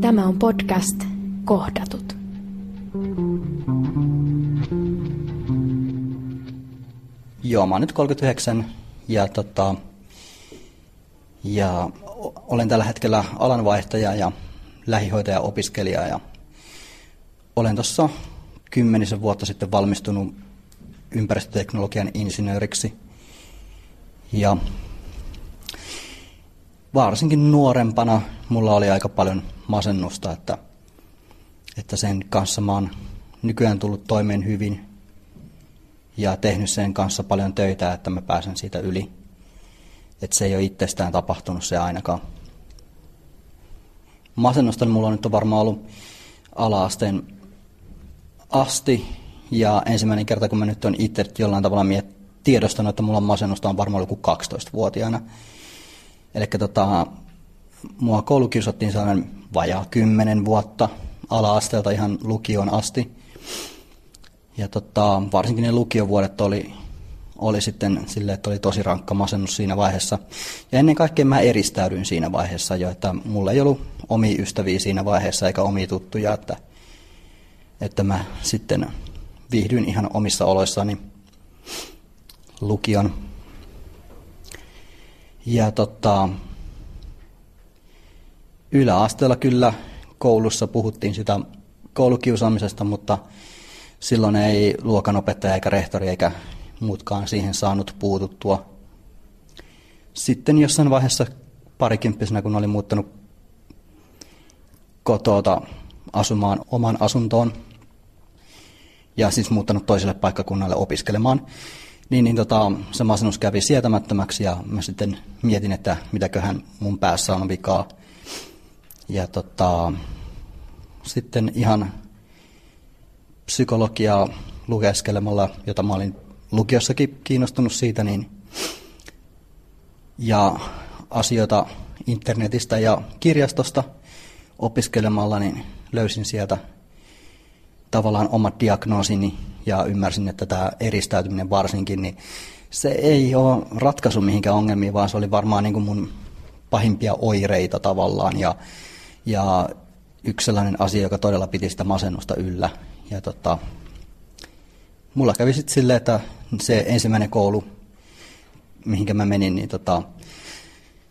Tämä on podcast Kohdatut. Joo, mä oon nyt 39 ja, tota, ja olen tällä hetkellä alanvaihtaja ja lähihoitaja-opiskelija ja olen tuossa kymmenisen vuotta sitten valmistunut ympäristöteknologian insinööriksi ja varsinkin nuorempana mulla oli aika paljon masennusta, että, että sen kanssa mä oon nykyään tullut toimeen hyvin ja tehnyt sen kanssa paljon töitä, että mä pääsen siitä yli. Että se ei ole itsestään tapahtunut se ainakaan. Masennusta mulla on nyt varmaan ollut ala-asteen asti. Ja ensimmäinen kerta, kun mä nyt on itse jollain tavalla tiedostanut, että mulla on masennusta, on varmaan ollut kuin 12-vuotiaana. Eli tota, mua koulukiusattiin sellainen vajaa 10 vuotta ala-asteelta ihan lukioon asti. Ja tota, varsinkin ne lukiovuodet oli, oli sitten silleen, että oli tosi rankka masennus siinä vaiheessa. Ja ennen kaikkea mä eristäydyin siinä vaiheessa jo, että mulla ei ollut omia ystäviä siinä vaiheessa eikä omia tuttuja, että, että mä sitten viihdyin ihan omissa oloissani lukion. Ja tota, yläasteella kyllä koulussa puhuttiin sitä koulukiusaamisesta, mutta silloin ei luokanopettaja eikä rehtori eikä muutkaan siihen saanut puututtua. Sitten jossain vaiheessa parikymppisenä, kun olin muuttanut kotota asumaan oman asuntoon ja siis muuttanut toiselle paikkakunnalle opiskelemaan, niin, niin tota, se masennus kävi sietämättömäksi ja mä sitten mietin, että mitäköhän mun päässä on vikaa. Ja tota, sitten ihan psykologiaa lukeskelemalla, jota mä olin lukiossakin kiinnostunut siitä, niin, ja asioita internetistä ja kirjastosta opiskelemalla, niin löysin sieltä tavallaan omat diagnoosini ja ymmärsin, että tämä eristäytyminen varsinkin, niin se ei ole ratkaisu mihinkään ongelmiin, vaan se oli varmaan niin kuin mun pahimpia oireita tavallaan ja, ja yksi sellainen asia, joka todella piti sitä masennusta yllä. Ja tota, mulla kävi sitten silleen, että se ensimmäinen koulu, mihinkä mä menin, niin tota,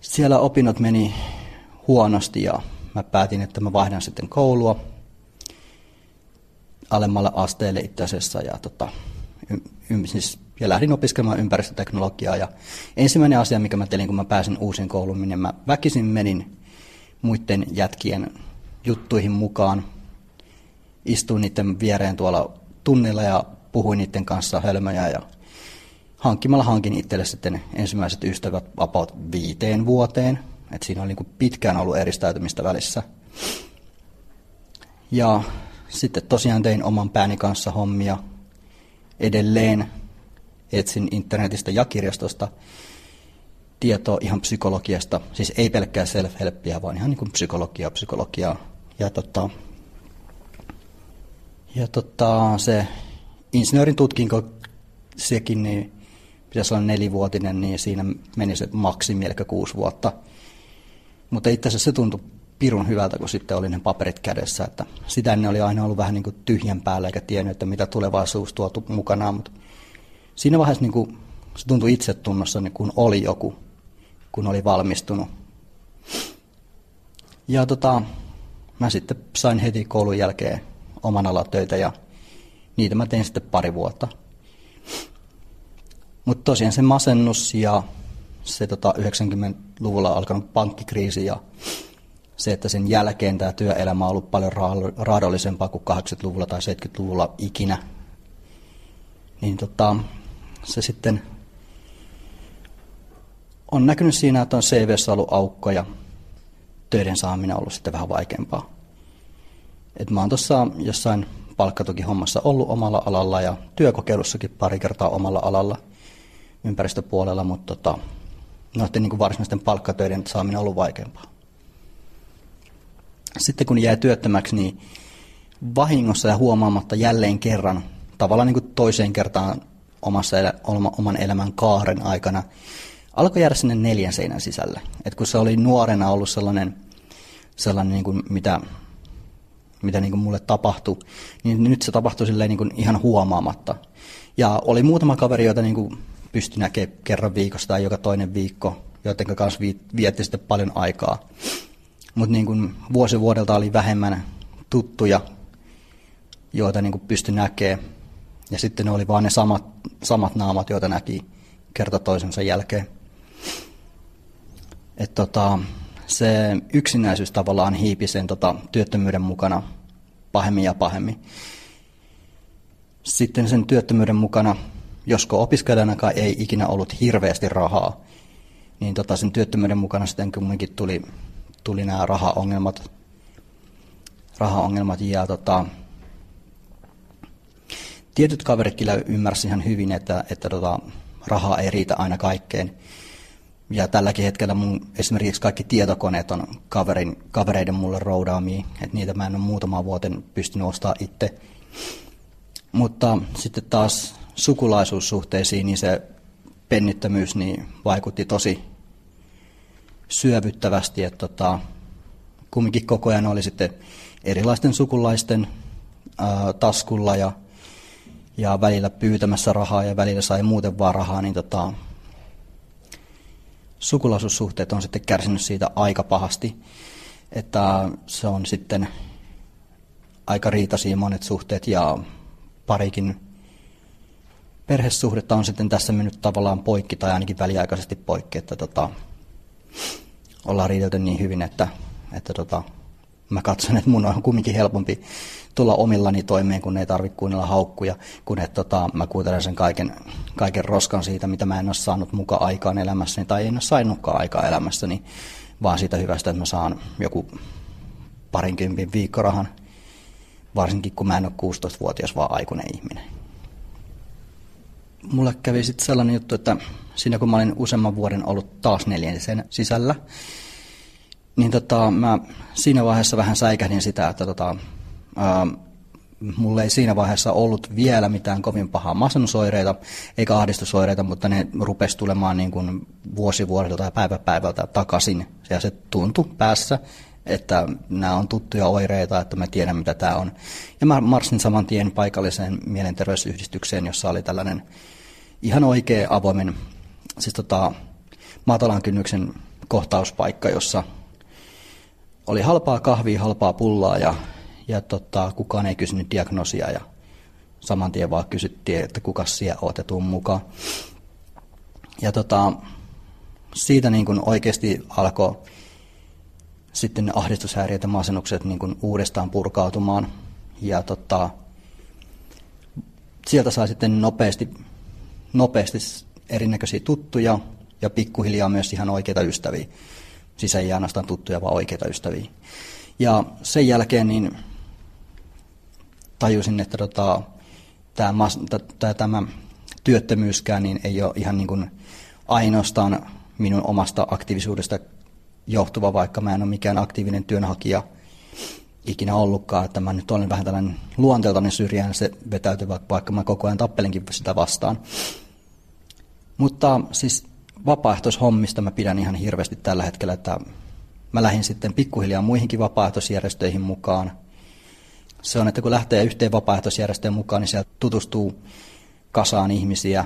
siellä opinnot meni huonosti ja mä päätin, että mä vaihdan sitten koulua alemmalle asteelle itse asiassa ja, tota, y, y, siis, ja lähdin opiskelemaan ympäristöteknologiaa ja ensimmäinen asia, mikä mä telin, kun mä pääsin uusin kouluun, niin mä väkisin menin muiden jätkien juttuihin mukaan, istuin niiden viereen tuolla tunnilla ja puhuin niiden kanssa hölmöjä ja hankkimalla hankin itselle sitten ensimmäiset ystävät about viiteen vuoteen. Et siinä oli niin pitkään ollut eristäytymistä välissä. Ja sitten tosiaan tein oman pääni kanssa hommia. Edelleen etsin internetistä ja kirjastosta tietoa ihan psykologiasta. Siis ei pelkkää self-helppiä, vaan ihan niin kuin psykologiaa, psykologiaa. Ja tota, ja tota, se insinöörin tutkinko sekin, niin pitäisi olla nelivuotinen, niin siinä meni se maksimi, eli kuusi vuotta. Mutta itse asiassa se tuntui pirun hyvältä, kun sitten oli ne paperit kädessä. Että sitä ennen oli aina ollut vähän niin kuin tyhjän päällä, eikä tiennyt, että mitä tulevaisuus tuo mukanaan. Mutta siinä vaiheessa niin kuin, se tuntui itsetunnossa, niin kun oli joku, kun oli valmistunut. Ja tota, mä sitten sain heti koulun jälkeen oman alan töitä ja niitä mä tein sitten pari vuotta. Mutta tosiaan se masennus ja se tota 90-luvulla alkanut pankkikriisi ja se, että sen jälkeen tämä työelämä on ollut paljon raadollisempaa kuin 80-luvulla tai 70-luvulla ikinä, niin tota, se sitten on näkynyt siinä, että on CVssä ollut aukko ja töiden saaminen on ollut sitten vähän vaikeampaa. Et mä oon tuossa jossain palkkatukihommassa ollut omalla alalla ja työkokeilussakin pari kertaa omalla alalla ympäristöpuolella, mutta tota, noiden niin varsinaisten palkkatöiden saaminen on ollut vaikeampaa. Sitten kun jäi työttömäksi, niin vahingossa ja huomaamatta jälleen kerran, tavallaan niin kuin toiseen kertaan omassa oman elämän kaaren aikana, alkoi jäädä sinne neljän seinän sisälle. Et kun se oli nuorena ollut sellainen, sellainen niin kuin mitä, mitä niin kuin mulle tapahtui, niin nyt se tapahtui silleen niin kuin ihan huomaamatta. Ja oli muutama kaveri, joita niin kuin pystyi näkemään kerran viikossa tai joka toinen viikko, joiden kanssa vietti sitten paljon aikaa. Mutta niin vuosi vuodelta oli vähemmän tuttuja, joita niin kuin pystyi näkemään. Ja sitten ne oli vaan ne samat, samat naamat, joita näki kerta toisensa jälkeen. Et tota, se yksinäisyys tavallaan hiipi sen tota, työttömyyden mukana pahemmin ja pahemmin. Sitten sen työttömyyden mukana, josko opiskelijanakaan ei ikinä ollut hirveästi rahaa, niin tota, sen työttömyyden mukana sitten kumminkin tuli, tuli nämä rahaongelmat, rahaongelmat ja tota, tietyt kaverit kyllä ymmärsivät ihan hyvin, että, että tota, rahaa ei riitä aina kaikkeen. Ja tälläkin hetkellä mun esimerkiksi kaikki tietokoneet on kaverin, kavereiden mulle roudaamia, että niitä mä en ole muutama vuoten pystynyt ostamaan itse. Mutta sitten taas sukulaisuussuhteisiin, niin se pennittömyys niin vaikutti tosi syövyttävästi, että tota, kumminkin koko ajan oli sitten erilaisten sukulaisten ää, taskulla ja, ja välillä pyytämässä rahaa ja välillä sai muuten vaan rahaa, niin tota, sukulaisuussuhteet on sitten kärsinyt siitä aika pahasti, että se on sitten aika riitaisia monet suhteet ja parikin perhesuhdetta on sitten tässä mennyt tavallaan poikki tai ainakin väliaikaisesti poikki, että tota, ollaan riidelty niin hyvin, että, että tota, mä katson, että mun on kumminkin helpompi tulla omillani toimeen, kun ei tarvitse kuunnella haukkuja, kun että tota, mä kuuntelen sen kaiken, kaiken roskan siitä, mitä mä en ole saanut mukaan aikaan elämässäni tai en ole saanutkaan aikaa elämässäni, vaan siitä hyvästä, että mä saan joku parinkympin viikkorahan, varsinkin kun mä en ole 16-vuotias, vaan aikuinen ihminen. Mulle kävi sitten sellainen juttu, että siinä kun mä olin useamman vuoden ollut taas neljänsen sisällä, niin tota, mä siinä vaiheessa vähän säikähdin sitä, että tota, ää, mulle ei siinä vaiheessa ollut vielä mitään kovin pahaa masennusoireita eikä ahdistusoireita, mutta ne rupesi tulemaan niin kuin vuosi vuodelta ja päivä päivältä takaisin. Ja se tuntui päässä, että nämä on tuttuja oireita, että mä tiedän mitä tämä on. Ja mä marssin saman tien paikalliseen mielenterveysyhdistykseen, jossa oli tällainen ihan oikea avoimen, siis tota, matalan kynnyksen kohtauspaikka, jossa oli halpaa kahvia, halpaa pullaa ja, ja tota, kukaan ei kysynyt diagnoosia ja saman tien vaan kysyttiin, että kuka siellä otetun mukaan. Ja tota, siitä niin kuin oikeasti alkoi sitten ahdistushäiriöt ja masennukset niin kuin uudestaan purkautumaan. Ja tota, sieltä sai sitten nopeasti, nopeasti erinäköisiä tuttuja ja pikkuhiljaa myös ihan oikeita ystäviä. Siis ei ainoastaan tuttuja, vaan oikeita ystäviä. Ja sen jälkeen niin tajusin, että tota, tämä, tämä, tämä työttömyyskään niin ei ole ihan niin kuin ainoastaan minun omasta aktiivisuudesta johtuva, vaikka mä en ole mikään aktiivinen työnhakija ikinä ollutkaan, että mä nyt olen vähän tällainen luonteeltani syrjään se vetäytyvä, vaikka mä koko ajan tappelinkin sitä vastaan. Mutta siis vapaaehtoishommista mä pidän ihan hirveästi tällä hetkellä, että mä lähdin sitten pikkuhiljaa muihinkin vapaaehtoisjärjestöihin mukaan. Se on, että kun lähtee yhteen vapaaehtoisjärjestöön mukaan, niin sieltä tutustuu kasaan ihmisiä.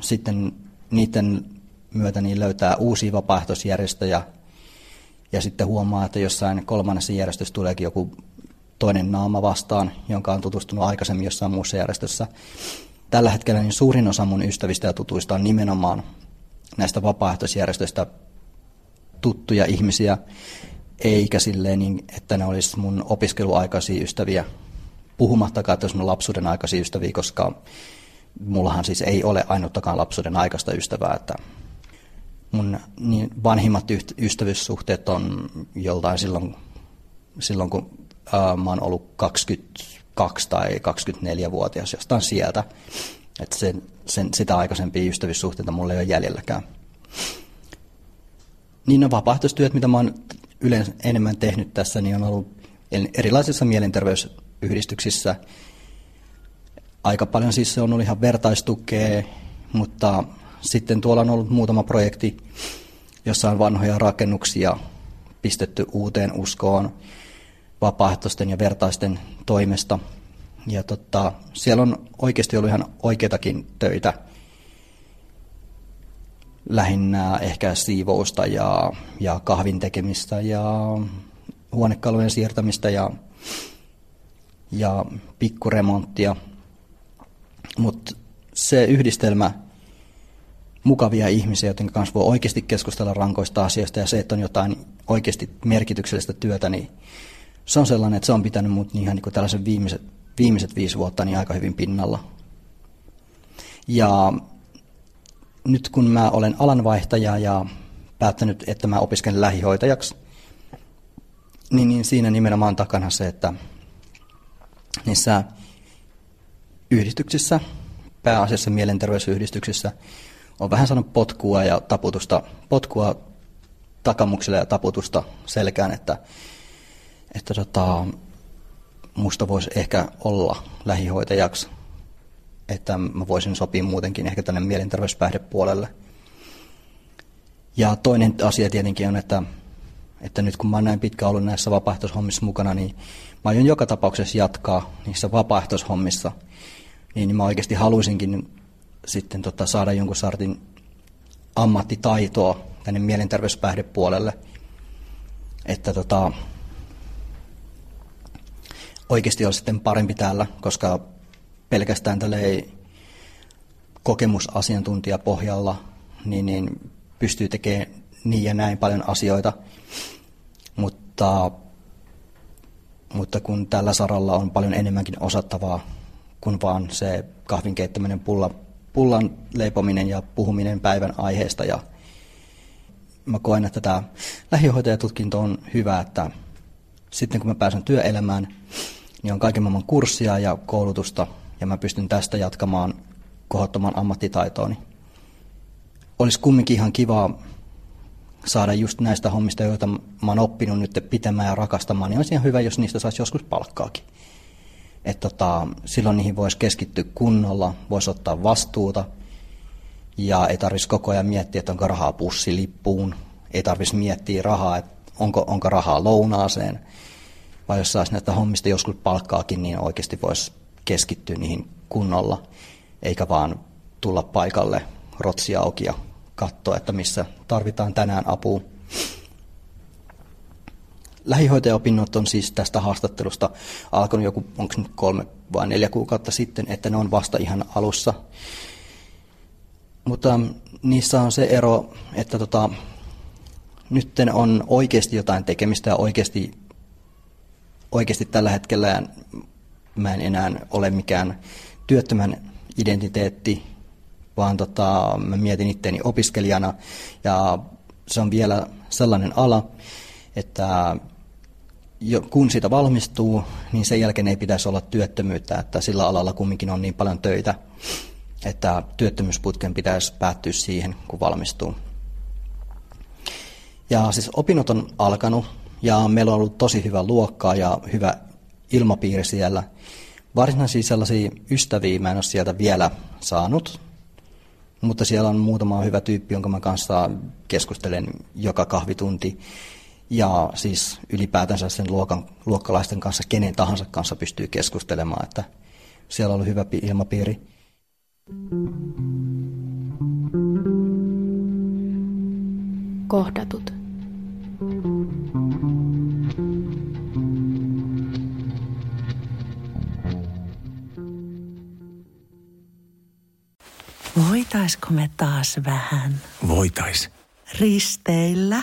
Sitten niiden myötä niin löytää uusia vapaaehtoisjärjestöjä ja sitten huomaa, että jossain kolmannessa järjestössä tuleekin joku toinen naama vastaan, jonka on tutustunut aikaisemmin jossain muussa järjestössä. Tällä hetkellä niin suurin osa mun ystävistä ja tutuista on nimenomaan näistä vapaaehtoisjärjestöistä tuttuja ihmisiä, eikä silleen niin, että ne olisi mun opiskeluaikaisia ystäviä, puhumattakaan, että olisi mun lapsuuden aikaisia ystäviä, koska mullahan siis ei ole ainuttakaan lapsuuden aikaista ystävää, että mun niin vanhimmat ystävyyssuhteet on joltain silloin, silloin kun ää, mä oon ollut 22 tai 24-vuotias jostain sieltä. Että sen, sen, sitä aikaisempia ystävyyssuhteita mulla ei ole jäljelläkään. Niin ne vapaaehtoistyöt, mitä mä oon yleensä enemmän tehnyt tässä, niin on ollut erilaisissa mielenterveysyhdistyksissä. Aika paljon siis se on ollut ihan vertaistukea, mutta sitten tuolla on ollut muutama projekti, jossa on vanhoja rakennuksia pistetty uuteen uskoon vapaaehtoisten ja vertaisten toimesta. Ja tota, siellä on oikeasti ollut ihan oikeitakin töitä. Lähinnä ehkä siivousta ja, ja kahvin tekemistä ja huonekalvojen siirtämistä ja, ja pikkuremonttia. Mutta se yhdistelmä mukavia ihmisiä, joiden kanssa voi oikeasti keskustella rankoista asioista ja se, että on jotain oikeasti merkityksellistä työtä, niin se on sellainen, että se on pitänyt mut ihan niin kuin tällaisen viimeiset, viimeiset viisi vuotta niin aika hyvin pinnalla. Ja nyt kun mä olen alanvaihtaja ja päättänyt, että mä opiskelen lähihoitajaksi, niin, niin siinä nimenomaan takana se, että niissä yhdistyksissä, pääasiassa mielenterveysyhdistyksissä, on vähän saanut potkua ja taputusta, potkua takamukselle ja taputusta selkään, että, että tota, musta voisi ehkä olla lähihoitajaksi, että mä voisin sopia muutenkin ehkä tänne mielenterveyspäihdepuolelle. Ja toinen asia tietenkin on, että, että nyt kun mä oon näin pitkä ollut näissä vapaaehtoishommissa mukana, niin mä aion joka tapauksessa jatkaa niissä vapaaehtoishommissa, niin, niin mä oikeasti haluaisinkin sitten tota, saada jonkun sortin ammattitaitoa tänne mielenterveyspäihdepuolelle, että tota, oikeasti olisi sitten parempi täällä, koska pelkästään ei kokemusasiantuntijapohjalla niin, niin pystyy tekemään niin ja näin paljon asioita, mutta, mutta kun tällä saralla on paljon enemmänkin osattavaa kuin vaan se kahvin keittäminen pulla pullan leipominen ja puhuminen päivän aiheesta. Ja mä koen, että tämä lähihoitajatutkinto on hyvä, että sitten kun mä pääsen työelämään, niin on kaiken maailman kurssia ja koulutusta, ja mä pystyn tästä jatkamaan kohottoman ammattitaitooni. Olisi kumminkin ihan kiva saada just näistä hommista, joita mä oon oppinut nyt pitämään ja rakastamaan, niin olisi ihan hyvä, jos niistä saisi joskus palkkaakin että tota, silloin niihin voisi keskittyä kunnolla, voisi ottaa vastuuta. Ja ei tarvitsisi koko ajan miettiä, että onko rahaa pussilippuun, ei tarvitsisi miettiä rahaa, että onko, onko rahaa lounaaseen, vai jos saisi näitä hommista joskus palkkaakin, niin oikeasti voisi keskittyä niihin kunnolla, eikä vaan tulla paikalle rotsia auki ja katsoa, että missä tarvitaan tänään apua lähihoitajaopinnot on siis tästä haastattelusta alkanut joku, onko nyt kolme vai neljä kuukautta sitten, että ne on vasta ihan alussa. Mutta niissä on se ero, että tota, nyt on oikeasti jotain tekemistä ja oikeasti, oikeasti tällä hetkellä mä en enää ole mikään työttömän identiteetti, vaan tota, mä mietin itteeni opiskelijana ja se on vielä sellainen ala, että kun siitä valmistuu, niin sen jälkeen ei pitäisi olla työttömyyttä, että sillä alalla kumminkin on niin paljon töitä, että työttömyysputken pitäisi päättyä siihen, kun valmistuu. Ja siis opinnot on alkanut ja meillä on ollut tosi hyvä luokkaa ja hyvä ilmapiiri siellä. Varsinaisia sellaisia ystäviä mä en ole sieltä vielä saanut, mutta siellä on muutama hyvä tyyppi, jonka mä kanssa keskustelen joka kahvitunti. Ja siis ylipäätänsä sen luokan, luokkalaisten kanssa, kenen tahansa kanssa pystyy keskustelemaan, että siellä on ollut hyvä ilmapiiri. Kohdatut. Voitaisko me taas vähän Voitais. risteillä?